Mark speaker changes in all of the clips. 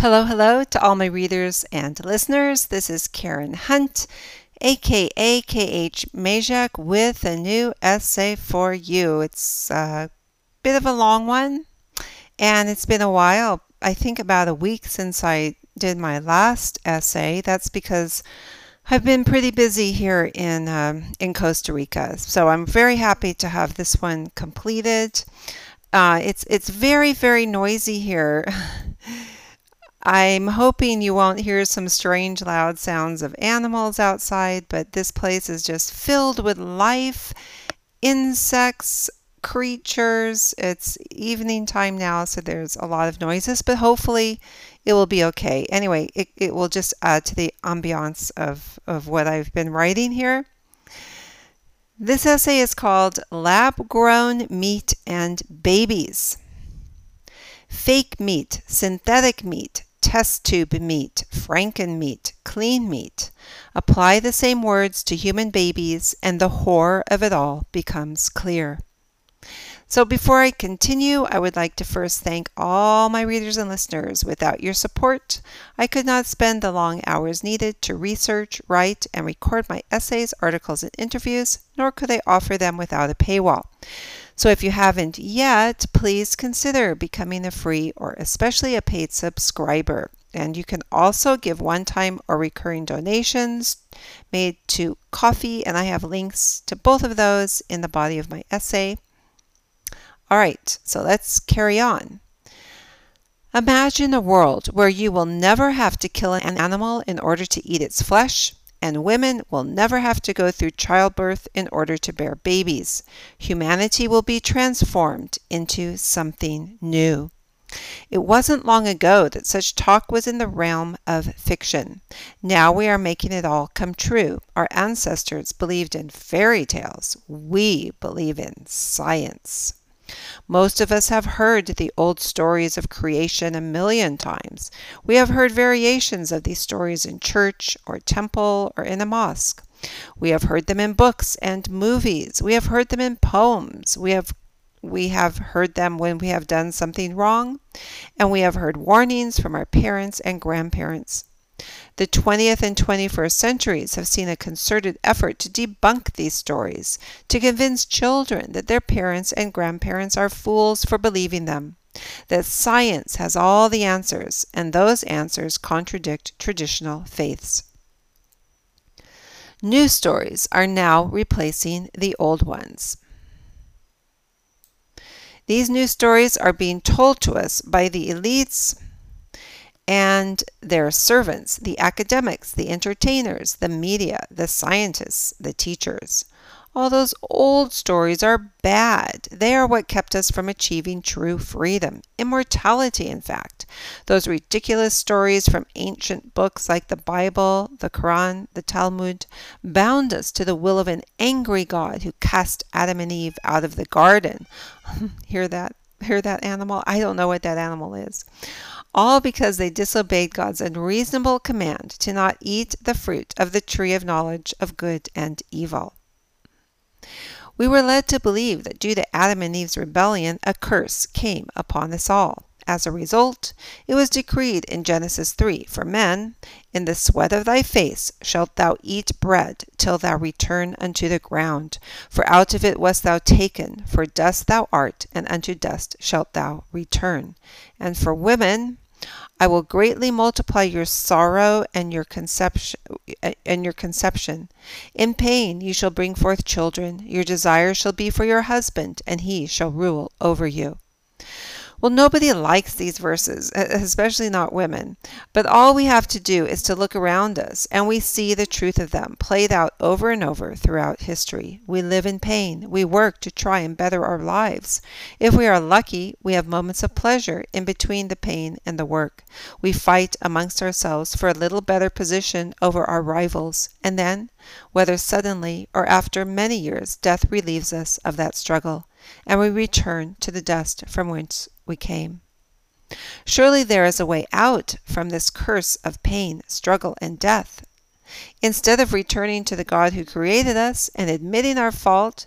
Speaker 1: Hello, hello to all my readers and listeners. This is Karen Hunt, aka KH Mezek, with a new essay for you. It's a bit of a long one, and it's been a while. I think about a week since I did my last essay. That's because I've been pretty busy here in um, in Costa Rica, so I'm very happy to have this one completed. Uh, it's it's very very noisy here. I'm hoping you won't hear some strange loud sounds of animals outside, but this place is just filled with life, insects, creatures. It's evening time now, so there's a lot of noises, but hopefully it will be okay. Anyway, it, it will just add to the ambiance of, of what I've been writing here. This essay is called Lab Grown Meat and Babies. Fake meat, synthetic meat, test tube meat, franken meat, clean meat. Apply the same words to human babies, and the horror of it all becomes clear. So before I continue, I would like to first thank all my readers and listeners. Without your support, I could not spend the long hours needed to research, write, and record my essays, articles, and interviews, nor could I offer them without a paywall. So if you haven't yet, please consider becoming a free or especially a paid subscriber. And you can also give one time or recurring donations made to Ko-fi, and I have links to both of those in the body of my essay. All right, so let's carry on. Imagine a world where you will never have to kill an animal in order to eat its flesh and women will never have to go through childbirth in order to bear babies. Humanity will be transformed into something new. It wasn't long ago that such talk was in the realm of fiction. Now we are making it all come true. Our ancestors believed in fairy tales. We believe in science. Most of us have heard the old stories of creation a million times. We have heard variations of these stories in church or temple or in a mosque. We have heard them in books and movies. We have heard them in poems. We have we have heard them when we have done something wrong, and we have heard warnings from our parents and grandparents. The 20th and 21st centuries have seen a concerted effort to debunk these stories, to convince children that their parents and grandparents are fools for believing them, that science has all the answers, and those answers contradict traditional faiths. New stories are now replacing the old ones. These new stories are being told to us by the elites and their servants, the academics, the entertainers, the media, the scientists, the teachers. All those old stories are bad. They are what kept us from achieving true freedom, immortality, in fact. Those ridiculous stories from ancient books like the Bible, the Quran, the Talmud bound us to the will of an angry God who cast Adam and Eve out of the garden. Hear that? Hear that animal? I don't know what that animal is all because they disobeyed God's unreasonable command to not eat the fruit of the tree of knowledge of good and evil. We were led to believe that due to Adam and Eve's rebellion, a curse came upon us all. As a result, it was decreed in Genesis 3 For men, in the sweat of thy face shalt thou eat bread till thou return unto the ground. For out of it wast thou taken, for dust thou art, and unto dust shalt thou return. And for women, I will greatly multiply your sorrow and your conception and your conception. In pain you shall bring forth children. Your desire shall be for your husband, and he shall rule over you. Well, nobody likes these verses, especially not women. But all we have to do is to look around us, and we see the truth of them played out over and over throughout history. We live in pain. We work to try and better our lives. If we are lucky, we have moments of pleasure in between the pain and the work. We fight amongst ourselves for a little better position over our rivals, and then, whether suddenly or after many years, death relieves us of that struggle, and we return to the dust from whence we came. Surely there is a way out from this curse of pain, struggle, and death. Instead of returning to the God who created us and admitting our fault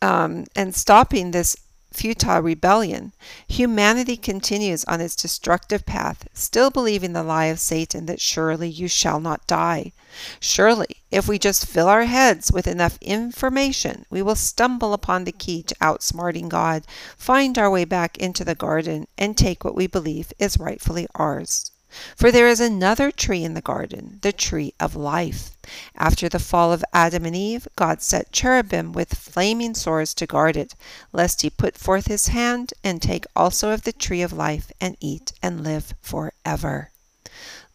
Speaker 1: um, and stopping this futile rebellion, humanity continues on its destructive path, still believing the lie of Satan that surely you shall not die. Surely, if we just fill our heads with enough information, we will stumble upon the key to outsmarting God, find our way back into the garden, and take what we believe is rightfully ours. For there is another tree in the garden, the tree of life. After the fall of Adam and Eve, God set cherubim with flaming swords to guard it, lest he put forth his hand and take also of the tree of life and eat and live forever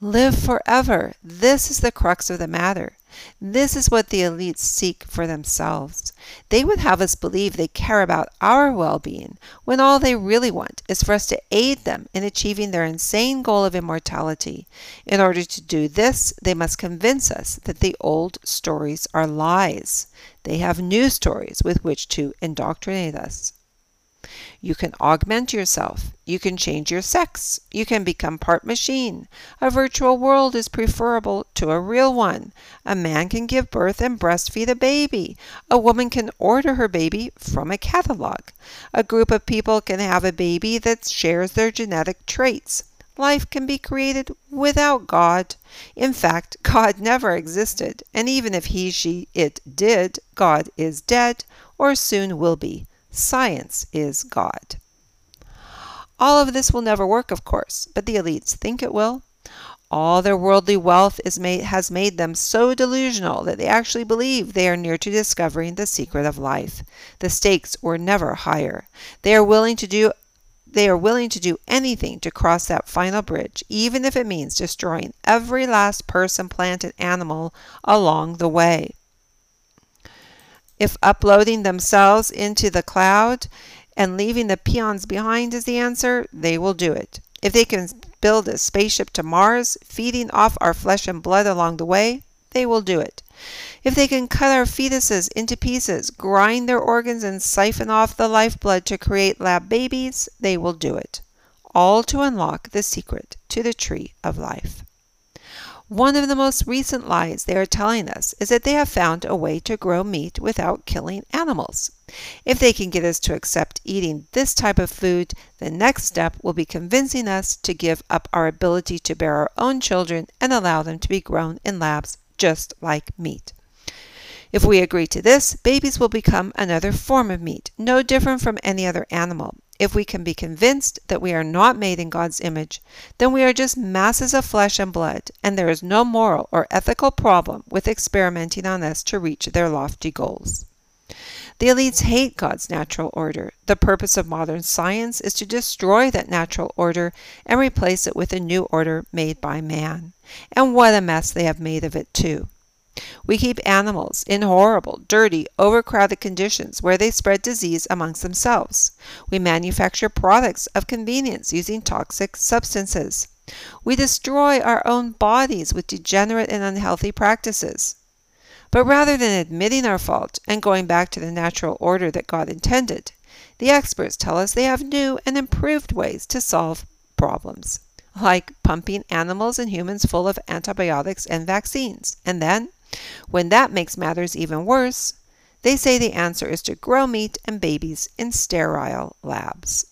Speaker 1: live forever. This is the crux of the matter. This is what the elites seek for themselves. They would have us believe they care about our well being, when all they really want is for us to aid them in achieving their insane goal of immortality. In order to do this, they must convince us that the old stories are lies. They have new stories with which to indoctrinate us. You can augment yourself. You can change your sex. You can become part machine. A virtual world is preferable to a real one. A man can give birth and breastfeed a baby. A woman can order her baby from a catalog. A group of people can have a baby that shares their genetic traits. Life can be created without God. In fact, God never existed, and even if he, she, it did, God is dead or soon will be. Science is God. All of this will never work, of course, but the elites think it will. All their worldly wealth made, has made them so delusional that they actually believe they are near to discovering the secret of life. The stakes were never higher. They are willing to do they are willing to do anything to cross that final bridge, even if it means destroying every last person, plant, and animal along the way. If uploading themselves into the cloud and leaving the peons behind is the answer, they will do it. If they can build a spaceship to Mars, feeding off our flesh and blood along the way, they will do it. If they can cut our fetuses into pieces, grind their organs, and siphon off the lifeblood to create lab babies, they will do it. All to unlock the secret to the tree of life. One of the most recent lies they are telling us is that they have found a way to grow meat without killing animals. If they can get us to accept eating this type of food, the next step will be convincing us to give up our ability to bear our own children and allow them to be grown in labs just like meat. If we agree to this, babies will become another form of meat, no different from any other animal. If we can be convinced that we are not made in God's image, then we are just masses of flesh and blood, and there is no moral or ethical problem with experimenting on us to reach their lofty goals. The elites hate God's natural order. The purpose of modern science is to destroy that natural order and replace it with a new order made by man. And what a mess they have made of it, too. We keep animals in horrible, dirty, overcrowded conditions where they spread disease amongst themselves. We manufacture products of convenience using toxic substances. We destroy our own bodies with degenerate and unhealthy practices. But rather than admitting our fault and going back to the natural order that God intended, the experts tell us they have new and improved ways to solve problems, like pumping animals and humans full of antibiotics and vaccines, and then when that makes matters even worse, they say the answer is to grow meat and babies in sterile labs.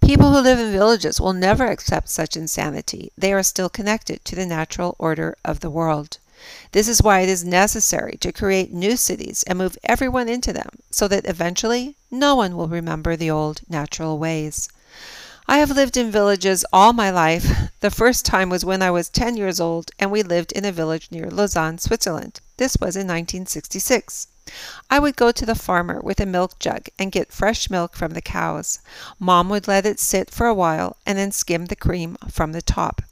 Speaker 1: People who live in villages will never accept such insanity. They are still connected to the natural order of the world. This is why it is necessary to create new cities and move everyone into them so that eventually no one will remember the old natural ways. I have lived in villages all my life. The first time was when I was 10 years old and we lived in a village near Lausanne, Switzerland. This was in 1966. I would go to the farmer with a milk jug and get fresh milk from the cows. Mom would let it sit for a while and then skim the cream from the top.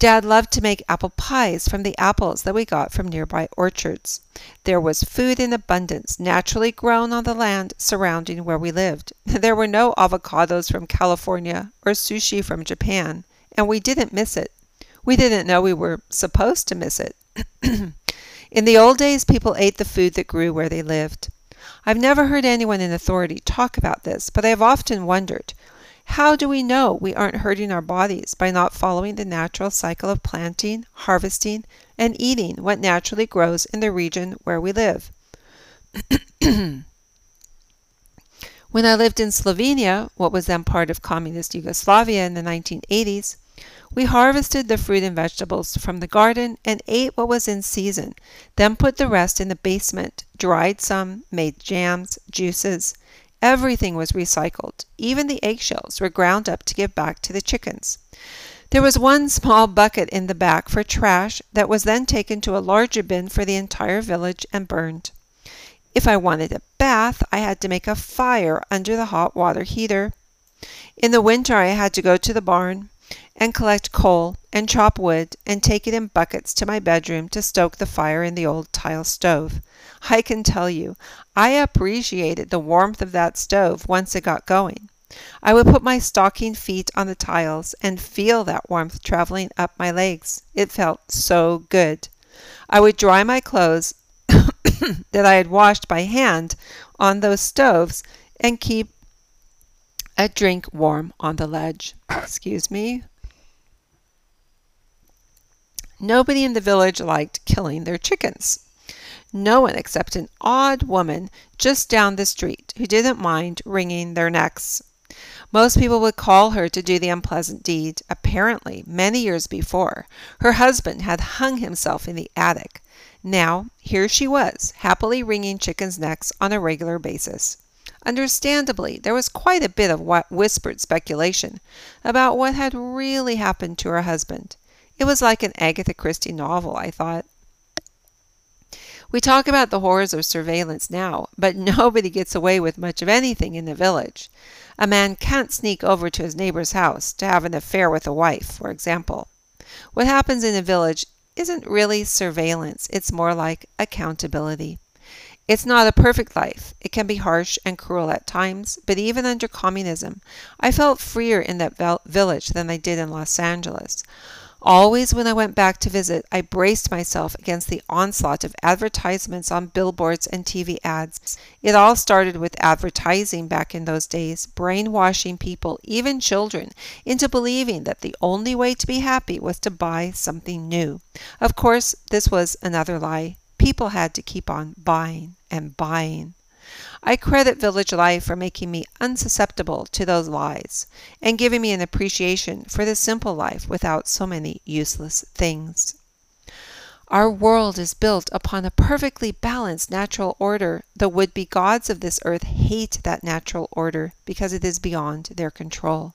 Speaker 1: Dad loved to make apple pies from the apples that we got from nearby orchards. There was food in abundance, naturally grown on the land surrounding where we lived. There were no avocados from California or sushi from Japan, and we didn't miss it. We didn't know we were supposed to miss it. in the old days, people ate the food that grew where they lived. I've never heard anyone in authority talk about this, but I have often wondered how do we know we aren't hurting our bodies by not following the natural cycle of planting, harvesting, and eating what naturally grows in the region where we live? When I lived in Slovenia, what was then part of communist Yugoslavia in the 1980s, we harvested the fruit and vegetables from the garden and ate what was in season, then put the rest in the basement, dried some, made jams, juices. Everything was recycled. Even the eggshells were ground up to give back to the chickens. There was one small bucket in the back for trash that was then taken to a larger bin for the entire village and burned. If I wanted a bath, I had to make a fire under the hot water heater. In the winter, I had to go to the barn and collect coal and chop wood and take it in buckets to my bedroom to stoke the fire in the old tile stove. I can tell you, I appreciated the warmth of that stove once it got going. I would put my stocking feet on the tiles and feel that warmth traveling up my legs. It felt so good. I would dry my clothes that I had washed by hand on those stoves and keep a drink warm on the ledge. Excuse me. Nobody in the village liked killing their chickens. No one except an odd woman just down the street who didn't mind wringing their necks. Most people would call her to do the unpleasant deed. Apparently, many years before, her husband had hung himself in the attic. Now, here she was, happily wringing chickens' necks on a regular basis. Understandably, there was quite a bit of whispered speculation about what had really happened to her husband. It was like an Agatha Christie novel, I thought. We talk about the horrors of surveillance now, but nobody gets away with much of anything in the village. A man can't sneak over to his neighbor's house to have an affair with a wife, for example. What happens in a village isn't really surveillance, it's more like accountability. It's not a perfect life. It can be harsh and cruel at times, but even under communism, I felt freer in that village than I did in Los Angeles. Always when I went back to visit, I braced myself against the onslaught of advertisements on billboards and TV ads. It all started with advertising back in those days, brainwashing people, even children, into believing that the only way to be happy was to buy something new. Of course, this was another lie. People had to keep on buying and buying. I credit Village Life for making me unsusceptible to those lies and giving me an appreciation for the simple life without so many useless things. Our world is built upon a perfectly balanced natural order. The would be gods of this earth hate that natural order because it is beyond their control.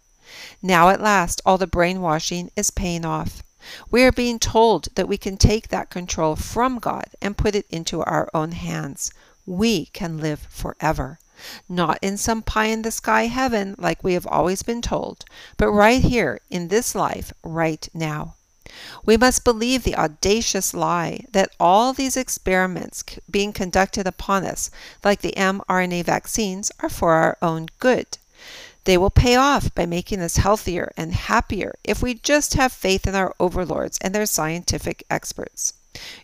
Speaker 1: Now at last all the brainwashing is paying off. We are being told that we can take that control from God and put it into our own hands we can live forever. Not in some pie in the sky heaven like we have always been told, but right here in this life, right now. We must believe the audacious lie that all these experiments being conducted upon us, like the mRNA vaccines, are for our own good. They will pay off by making us healthier and happier if we just have faith in our overlords and their scientific experts.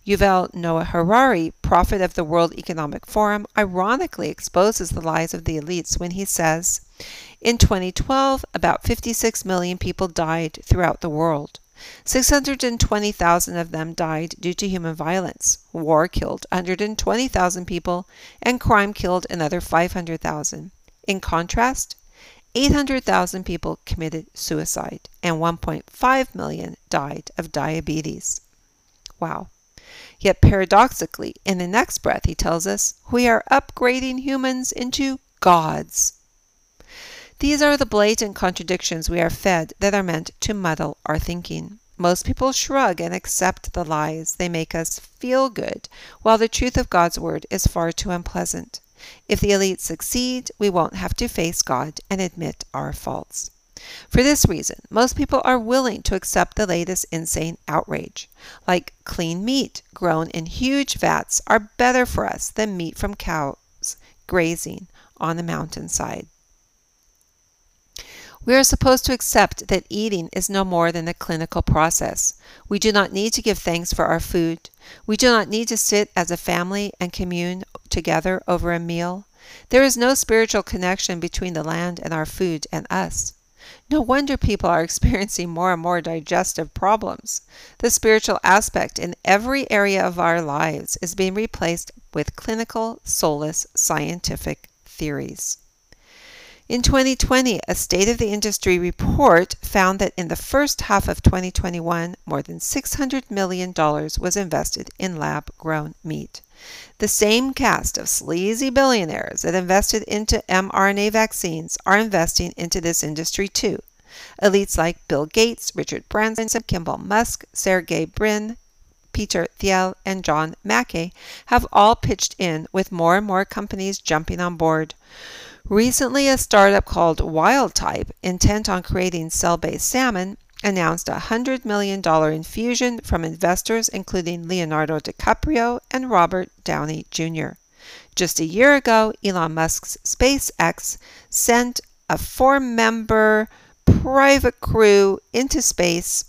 Speaker 1: Yuval Noah Harari, prophet of the World Economic Forum, ironically exposes the lies of the elites when he says, In 2012, about 56 million people died throughout the world. 620,000 of them died due to human violence. War killed 120,000 people, and crime killed another 500,000. In contrast, 800,000 people committed suicide, and 1.5 million died of diabetes. Wow. Yet paradoxically, in the next breath, he tells us we are upgrading humans into gods. These are the blatant contradictions we are fed that are meant to muddle our thinking. Most people shrug and accept the lies. They make us feel good, while the truth of God's word is far too unpleasant. If the elite succeed, we won't have to face God and admit our faults. For this reason, most people are willing to accept the latest insane outrage, like clean meat grown in huge vats are better for us than meat from cows grazing on the mountainside. We are supposed to accept that eating is no more than a clinical process. We do not need to give thanks for our food. We do not need to sit as a family and commune together over a meal. There is no spiritual connection between the land and our food and us. No wonder people are experiencing more and more digestive problems. The spiritual aspect in every area of our lives is being replaced with clinical, soulless, scientific theories. In 2020, a State of the Industry report found that in the first half of 2021, more than $600 million was invested in lab grown meat. The same cast of sleazy billionaires that invested into mRNA vaccines are investing into this industry too. Elites like Bill Gates, Richard Branson, Kimball Musk, Sergey Brin, Peter Thiel, and John Mackey have all pitched in with more and more companies jumping on board. Recently, a startup called Wildtype, intent on creating cell based salmon, announced a $100 million infusion from investors including Leonardo DiCaprio and Robert Downey Jr. Just a year ago, Elon Musk's SpaceX sent a four member private crew into space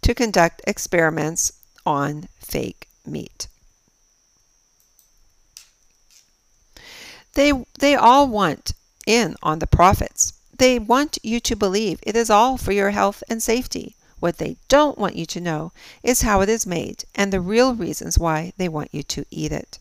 Speaker 1: to conduct experiments on fake meat. They, they all want in on the profits. They want you to believe it is all for your health and safety. What they don't want you to know is how it is made and the real reasons why they want you to eat it.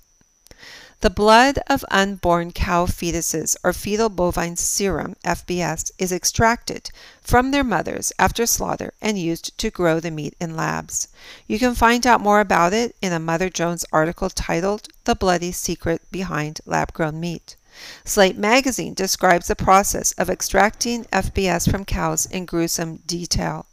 Speaker 1: The blood of unborn cow fetuses or fetal bovine serum FBS is extracted from their mothers after slaughter and used to grow the meat in labs. You can find out more about it in a Mother Jones article titled The Bloody Secret Behind Lab Grown Meat. Slate magazine describes the process of extracting FBS from cows in gruesome detail.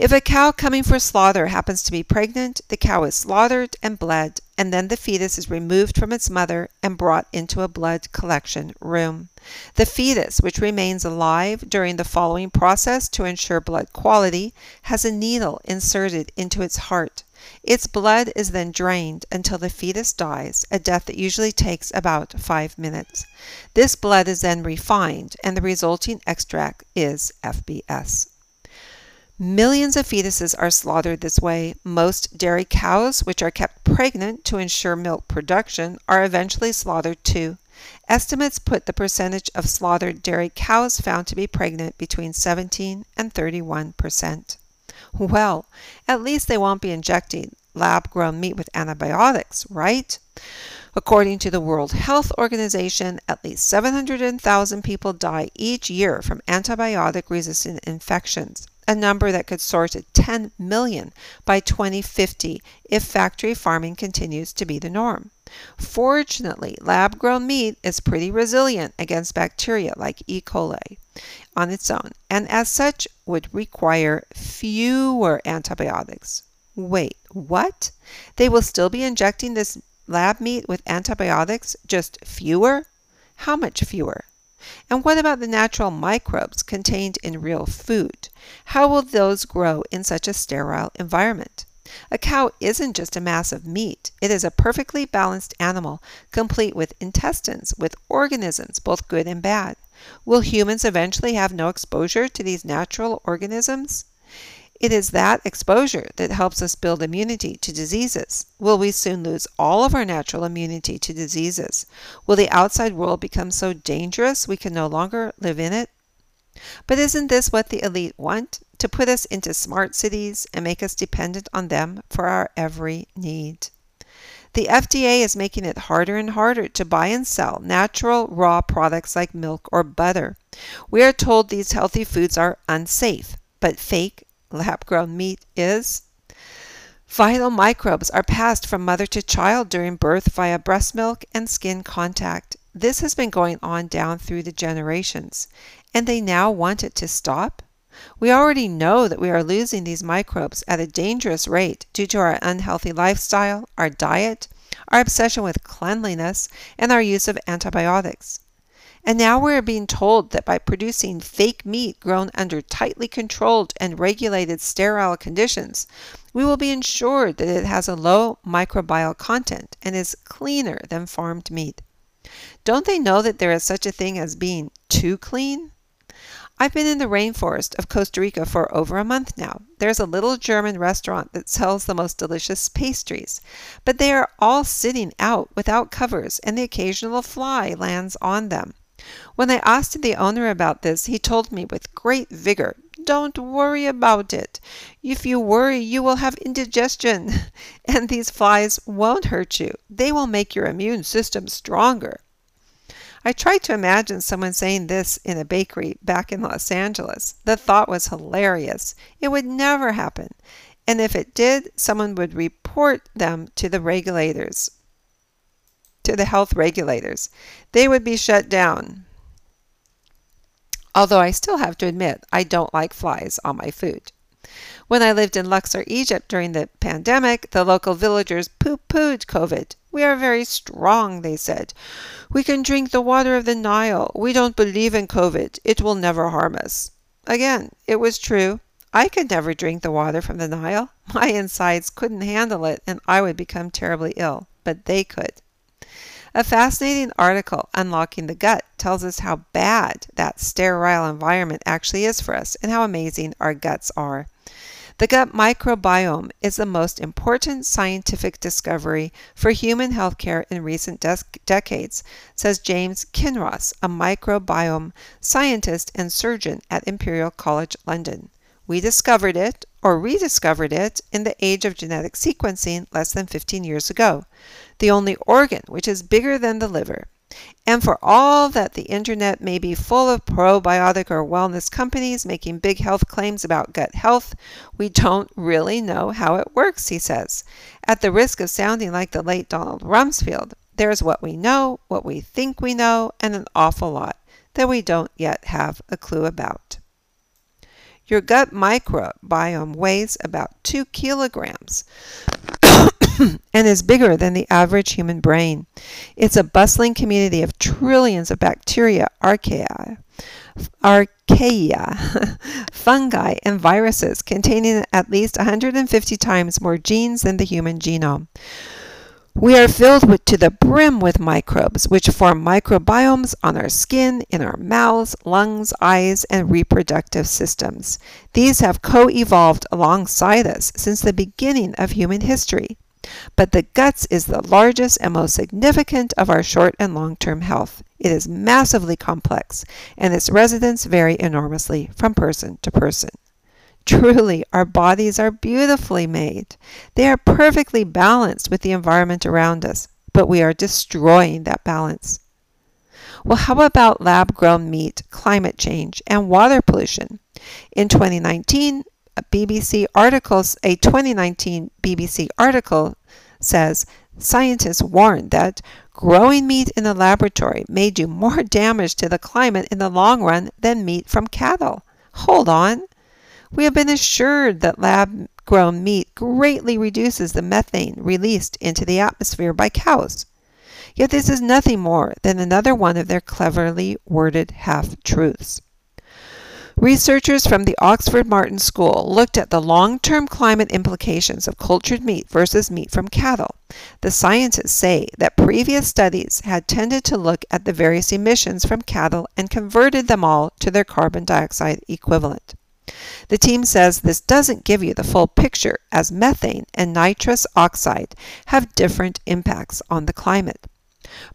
Speaker 1: If a cow coming for slaughter happens to be pregnant, the cow is slaughtered and bled, and then the fetus is removed from its mother and brought into a blood collection room. The fetus, which remains alive during the following process to ensure blood quality, has a needle inserted into its heart. Its blood is then drained until the fetus dies, a death that usually takes about five minutes. This blood is then refined, and the resulting extract is FBS. Millions of fetuses are slaughtered this way. Most dairy cows, which are kept pregnant to ensure milk production, are eventually slaughtered too. Estimates put the percentage of slaughtered dairy cows found to be pregnant between 17 and 31 percent. Well, at least they won't be injecting lab grown meat with antibiotics, right? According to the World Health Organization, at least 700,000 people die each year from antibiotic resistant infections, a number that could soar to 10 million by 2050 if factory farming continues to be the norm. Fortunately, lab grown meat is pretty resilient against bacteria like E. coli on its own, and as such would require fewer antibiotics. Wait, what? They will still be injecting this lab meat with antibiotics, just fewer? How much fewer? And what about the natural microbes contained in real food? How will those grow in such a sterile environment? A cow isn't just a mass of meat. It is a perfectly balanced animal, complete with intestines, with organisms, both good and bad. Will humans eventually have no exposure to these natural organisms? It is that exposure that helps us build immunity to diseases. Will we soon lose all of our natural immunity to diseases? Will the outside world become so dangerous we can no longer live in it? But isn't this what the elite want? To put us into smart cities and make us dependent on them for our every need. The FDA is making it harder and harder to buy and sell natural raw products like milk or butter. We are told these healthy foods are unsafe, but fake lab grown meat is. Vital microbes are passed from mother to child during birth via breast milk and skin contact. This has been going on down through the generations, and they now want it to stop? We already know that we are losing these microbes at a dangerous rate due to our unhealthy lifestyle, our diet, our obsession with cleanliness, and our use of antibiotics. And now we are being told that by producing fake meat grown under tightly controlled and regulated sterile conditions, we will be ensured that it has a low microbial content and is cleaner than farmed meat. Don't they know that there is such a thing as being too clean? I've been in the rainforest of Costa Rica for over a month now. There's a little German restaurant that sells the most delicious pastries, but they are all sitting out without covers and the occasional fly lands on them. When I asked the owner about this, he told me with great vigor, Don't worry about it. If you worry, you will have indigestion, and these flies won't hurt you. They will make your immune system stronger. I tried to imagine someone saying this in a bakery back in Los Angeles. The thought was hilarious. It would never happen. And if it did, someone would report them to the regulators, to the health regulators. They would be shut down. Although I still have to admit, I don't like flies on my food. When I lived in Luxor, Egypt during the pandemic, the local villagers poo pooed COVID. We are very strong, they said. We can drink the water of the Nile. We don't believe in COVID. It will never harm us. Again, it was true. I could never drink the water from the Nile. My insides couldn't handle it, and I would become terribly ill. But they could. A fascinating article, Unlocking the Gut, tells us how bad that sterile environment actually is for us and how amazing our guts are. The gut microbiome is the most important scientific discovery for human healthcare in recent decades, says James Kinross, a microbiome scientist and surgeon at Imperial College London. We discovered it, or rediscovered it, in the age of genetic sequencing less than 15 years ago, the only organ which is bigger than the liver. And for all that the internet may be full of probiotic or wellness companies making big health claims about gut health, we don't really know how it works, he says. At the risk of sounding like the late Donald Rumsfeld, there's what we know, what we think we know, and an awful lot that we don't yet have a clue about. Your gut microbiome weighs about 2 kilograms. and is bigger than the average human brain. It's a bustling community of trillions of bacteria, archaea, archaea, fungi, and viruses containing at least 150 times more genes than the human genome. We are filled with, to the brim with microbes, which form microbiomes on our skin, in our mouths, lungs, eyes, and reproductive systems. These have co evolved alongside us since the beginning of human history. But the guts is the largest and most significant of our short and long term health. It is massively complex, and its residents vary enormously from person to person. Truly, our bodies are beautifully made. They are perfectly balanced with the environment around us, but we are destroying that balance. Well, how about lab grown meat, climate change, and water pollution? In 2019, a BBC articles, a 2019 BBC article says scientists warned that growing meat in the laboratory may do more damage to the climate in the long run than meat from cattle. Hold on. We have been assured that lab grown meat greatly reduces the methane released into the atmosphere by cows. Yet this is nothing more than another one of their cleverly worded half truths. Researchers from the Oxford Martin School looked at the long term climate implications of cultured meat versus meat from cattle. The scientists say that previous studies had tended to look at the various emissions from cattle and converted them all to their carbon dioxide equivalent. The team says this doesn't give you the full picture as methane and nitrous oxide have different impacts on the climate.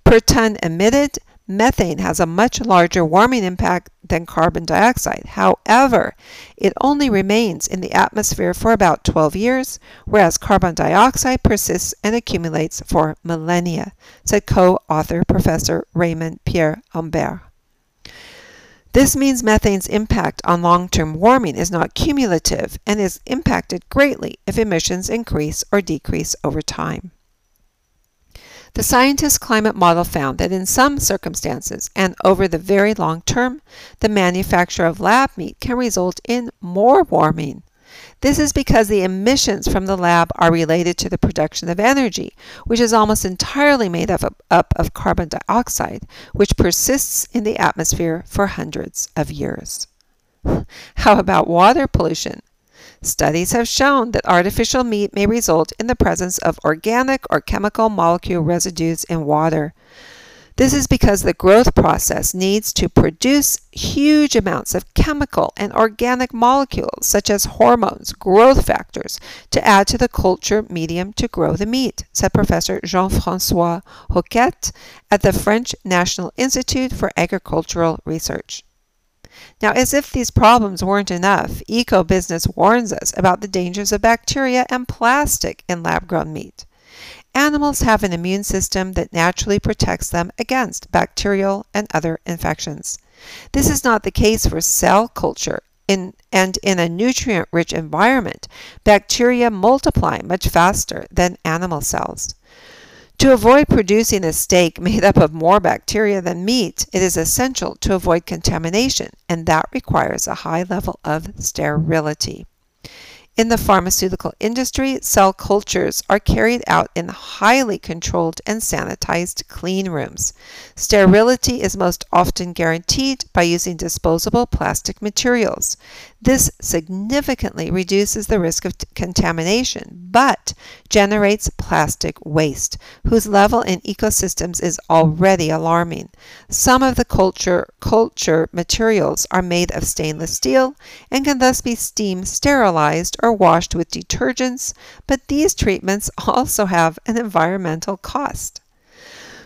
Speaker 1: Per ton emitted, Methane has a much larger warming impact than carbon dioxide. However, it only remains in the atmosphere for about 12 years, whereas carbon dioxide persists and accumulates for millennia, said co author Professor Raymond Pierre Humbert. This means methane's impact on long term warming is not cumulative and is impacted greatly if emissions increase or decrease over time. The scientists' climate model found that in some circumstances and over the very long term, the manufacture of lab meat can result in more warming. This is because the emissions from the lab are related to the production of energy, which is almost entirely made up of, up of carbon dioxide, which persists in the atmosphere for hundreds of years. How about water pollution? Studies have shown that artificial meat may result in the presence of organic or chemical molecule residues in water. This is because the growth process needs to produce huge amounts of chemical and organic molecules, such as hormones, growth factors, to add to the culture medium to grow the meat, said Professor Jean Francois Hocquette at the French National Institute for Agricultural Research. Now, as if these problems weren't enough, EcoBusiness warns us about the dangers of bacteria and plastic in lab grown meat. animals have an immune system that naturally protects them against bacterial and other infections. This is not the case for cell culture. In, and in a nutrient rich environment, bacteria multiply much faster than animal cells. To avoid producing a steak made up of more bacteria than meat, it is essential to avoid contamination, and that requires a high level of sterility. In the pharmaceutical industry, cell cultures are carried out in highly controlled and sanitized clean rooms. Sterility is most often guaranteed by using disposable plastic materials. This significantly reduces the risk of contamination, but generates plastic waste, whose level in ecosystems is already alarming. Some of the culture, culture materials are made of stainless steel and can thus be steam sterilized or washed with detergents, but these treatments also have an environmental cost.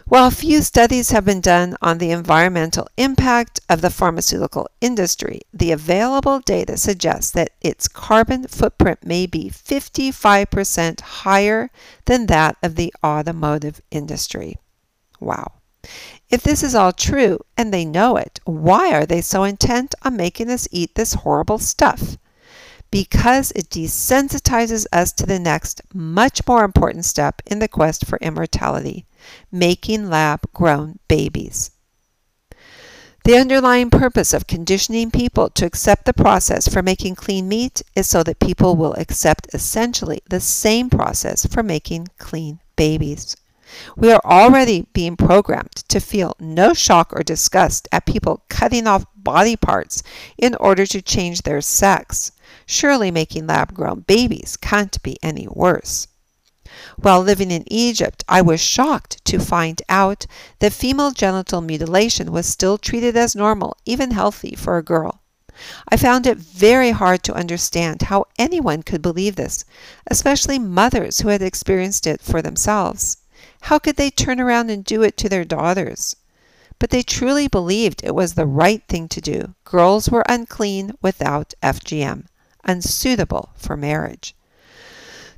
Speaker 1: While few studies have been done on the environmental impact of the pharmaceutical industry, the available data suggests that its carbon footprint may be 55% higher than that of the automotive industry. Wow. If this is all true, and they know it, why are they so intent on making us eat this horrible stuff? Because it desensitizes us to the next, much more important step in the quest for immortality making lab grown babies. The underlying purpose of conditioning people to accept the process for making clean meat is so that people will accept essentially the same process for making clean babies. We are already being programmed to feel no shock or disgust at people cutting off body parts in order to change their sex. Surely making lab grown babies can't be any worse. While living in Egypt, I was shocked to find out that female genital mutilation was still treated as normal, even healthy, for a girl. I found it very hard to understand how anyone could believe this, especially mothers who had experienced it for themselves. How could they turn around and do it to their daughters? But they truly believed it was the right thing to do. Girls were unclean without FGM, unsuitable for marriage.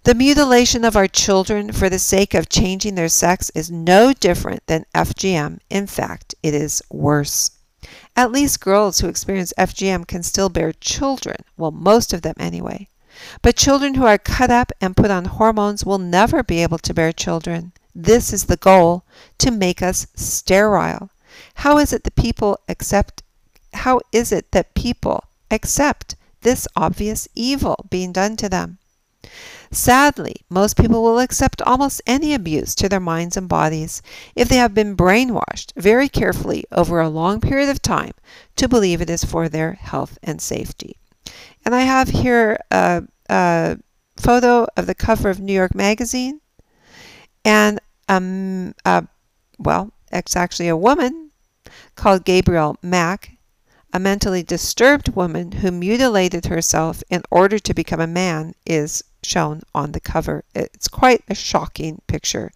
Speaker 1: The mutilation of our children for the sake of changing their sex is no different than FGM. In fact, it is worse. At least girls who experience FGM can still bear children, well, most of them anyway. But children who are cut up and put on hormones will never be able to bear children. This is the goal to make us sterile. How is it that people accept how is it that people accept this obvious evil being done to them? Sadly, most people will accept almost any abuse to their minds and bodies if they have been brainwashed very carefully over a long period of time to believe it is for their health and safety. And I have here a, a photo of the cover of New York Magazine and um, well, it's actually a woman called Gabrielle Mack, a mentally disturbed woman who mutilated herself in order to become a man, is shown on the cover. It's quite a shocking picture.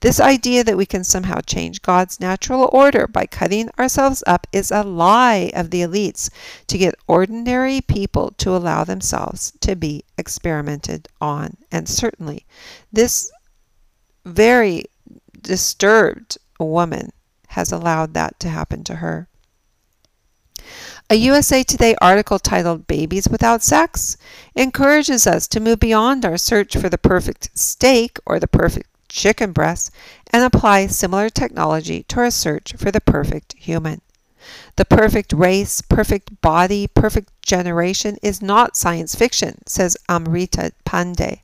Speaker 1: This idea that we can somehow change God's natural order by cutting ourselves up is a lie of the elites to get ordinary people to allow themselves to be experimented on. And certainly, this very disturbed woman has allowed that to happen to her. A USA Today article titled Babies Without Sex encourages us to move beyond our search for the perfect steak or the perfect chicken breast and apply similar technology to our search for the perfect human. The perfect race, perfect body, perfect generation is not science fiction, says Amrita Pande,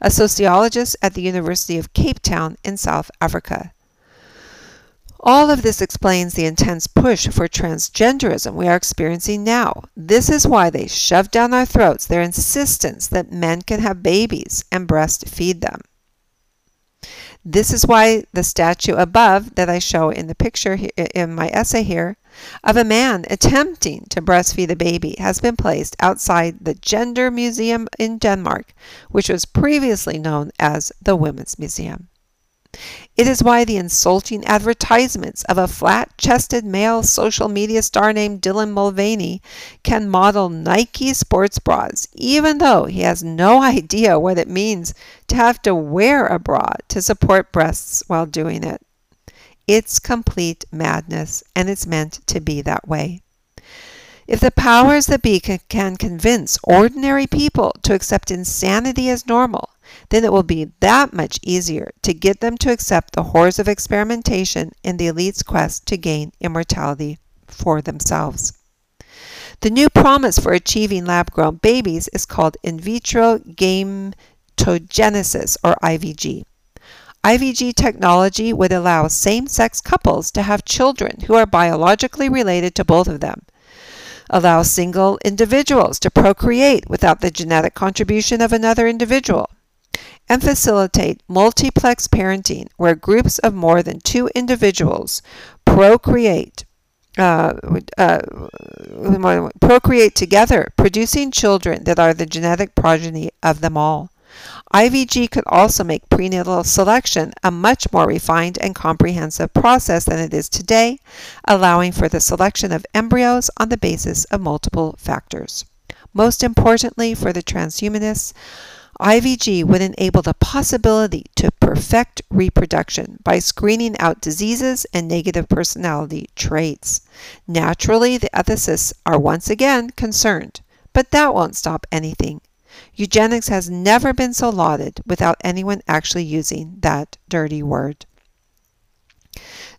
Speaker 1: a sociologist at the University of Cape Town in South Africa. All of this explains the intense push for transgenderism we are experiencing now. This is why they shove down our throats their insistence that men can have babies and breastfeed them. This is why the statue above that I show in the picture in my essay here of a man attempting to breastfeed a baby has been placed outside the Gender Museum in Denmark, which was previously known as the Women's Museum. It is why the insulting advertisements of a flat chested male social media star named Dylan Mulvaney can model Nike sports bras, even though he has no idea what it means to have to wear a bra to support breasts while doing it. It's complete madness, and it's meant to be that way. If the powers that be can convince ordinary people to accept insanity as normal, then it will be that much easier to get them to accept the horrors of experimentation in the elite's quest to gain immortality for themselves. The new promise for achieving lab grown babies is called in vitro gametogenesis, or IVG. IVG technology would allow same sex couples to have children who are biologically related to both of them allow single individuals to procreate without the genetic contribution of another individual, and facilitate multiplex parenting where groups of more than two individuals procreate uh, uh, procreate together, producing children that are the genetic progeny of them all. IVG could also make prenatal selection a much more refined and comprehensive process than it is today, allowing for the selection of embryos on the basis of multiple factors. Most importantly for the transhumanists, IVG would enable the possibility to perfect reproduction by screening out diseases and negative personality traits. Naturally, the ethicists are once again concerned, but that won't stop anything. Eugenics has never been so lauded without anyone actually using that dirty word.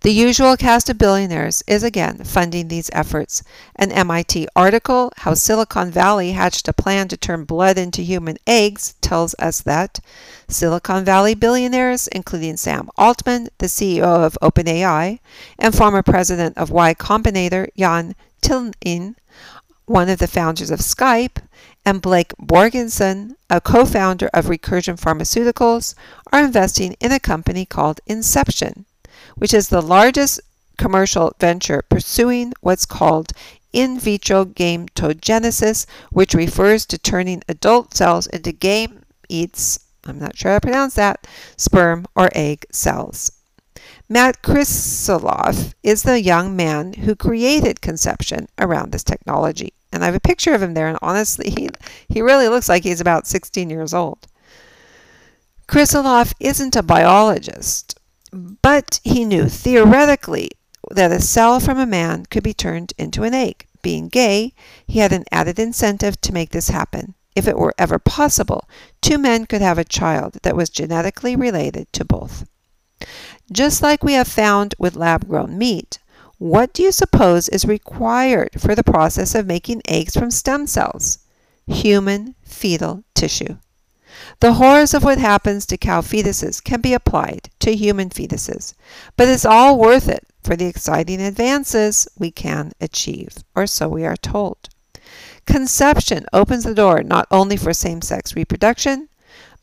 Speaker 1: The usual cast of billionaires is again funding these efforts. An MIT article, How Silicon Valley Hatched a Plan to Turn Blood into Human Eggs, tells us that Silicon Valley billionaires, including Sam Altman, the CEO of OpenAI, and former president of Y Combinator, Jaan Tallinn, one of the founders of Skype, and Blake Borgeson, a co founder of Recursion Pharmaceuticals, are investing in a company called Conception, which is the largest commercial venture pursuing what's called in vitro gametogenesis, which refers to turning adult cells into game eats, I'm not sure how to pronounce that, sperm or egg cells. Matt Krisiloff is the young man who created Conception around this technology. And I have a picture of him there, and honestly, he, he really looks like he's about 16 years old. Krisiloff isn't a biologist, but he knew theoretically that a cell from a man could be turned into an egg. Being gay, he had an added incentive to make this happen. If it were ever possible, two men could have a child that was genetically related to both. Just like we have found with lab grown meat, what do you suppose is required for the process of making eggs from stem cells? Human fetal tissue. The horrors of what happens to cow fetuses can be applied to human fetuses, but it's all worth it for the exciting advances we can achieve, or so we are told. Conception opens the door not only for same sex reproduction,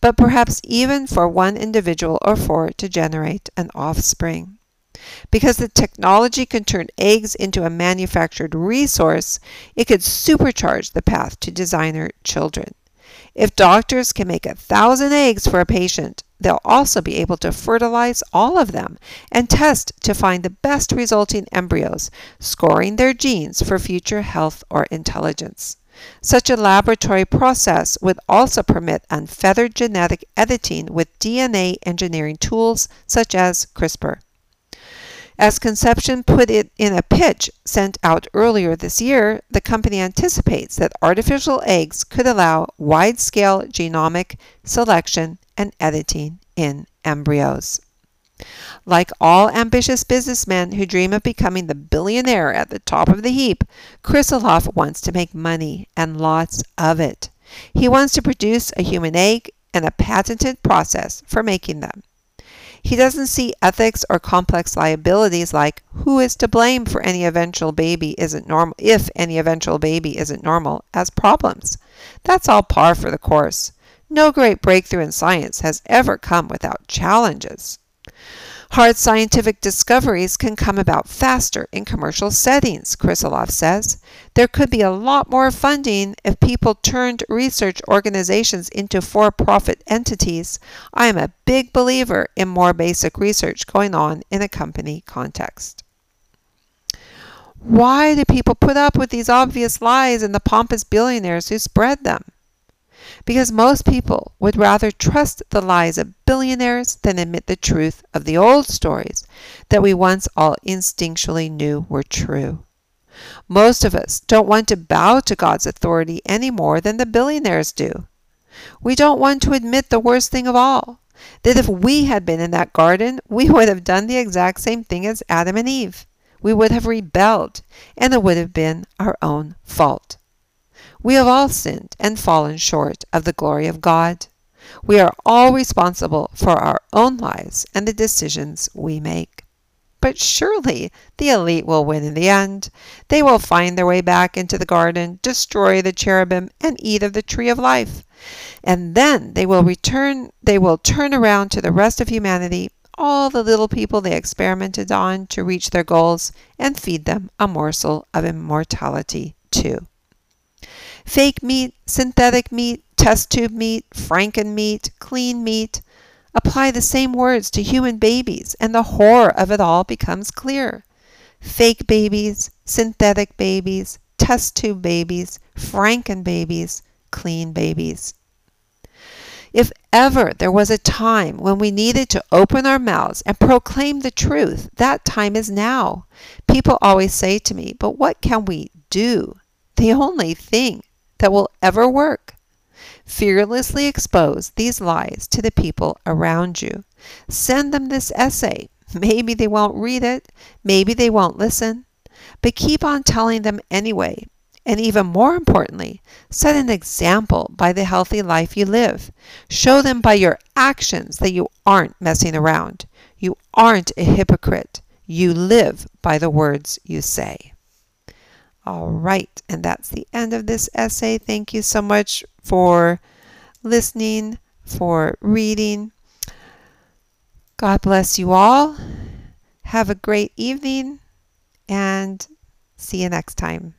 Speaker 1: but perhaps even for one individual or four to generate an offspring. Because the technology can turn eggs into a manufactured resource, it could supercharge the path to designer children. If doctors can make a thousand eggs for a patient, they'll also be able to fertilize all of them and test to find the best resulting embryos, scoring their genes for future health or intelligence. Such a laboratory process would also permit unfeathered genetic editing with DNA engineering tools such as CRISPR. As Conception put it in a pitch sent out earlier this year, the company anticipates that artificial eggs could allow wide scale genomic selection and editing in embryos. Like all ambitious businessmen who dream of becoming the billionaire at the top of the heap, Krisiloff wants to make money and lots of it. He wants to produce a human egg and a patented process for making them. He doesn't see ethics or complex liabilities like who is to blame for any eventual baby isn't normal if any eventual baby isn't normal as problems. That's all par for the course. No great breakthrough in science has ever come without challenges. Hard scientific discoveries can come about faster in commercial settings, Krisiloff says. There could be a lot more funding if people turned research organizations into for profit entities. I am a big believer in more basic research going on in a company context. Why do people put up with these obvious lies and the pompous billionaires who spread them? Because most people would rather trust the lies of billionaires than admit the truth of the old stories that we once all instinctually knew were true. Most of us don't want to bow to God's authority any more than the billionaires do. We don't want to admit the worst thing of all that if we had been in that garden, we would have done the exact same thing as Adam and Eve. We would have rebelled, and it would have been our own fault. We have all sinned and fallen short of the glory of God. We are all responsible for our own lives and the decisions we make. But surely the elite will win in the end. They will find their way back into the garden, destroy the cherubim, and eat of the tree of life. And then they will return they will turn around to the rest of humanity, all the little people they experimented on to reach their goals, and feed them a morsel of immortality too. Fake meat, synthetic meat, test tube meat, franken meat, clean meat. Apply the same words to human babies, and the horror of it all becomes clear. Fake babies, synthetic babies, test tube babies, franken babies, clean babies. If ever there was a time when we needed to open our mouths and proclaim the truth, that time is now. People always say to me, But what can we do? The only thing that will ever work. Fearlessly expose these lies to the people around you. Send them this essay. Maybe they won't read it, maybe they won't listen, but keep on telling them anyway. And even more importantly, set an example by the healthy life you live. Show them by your actions that you aren't messing around. You aren't a hypocrite. You live by the words you say. All right, and that's the end of this essay. Thank you so much for listening, for reading. God bless you all. Have a great evening and see you next time.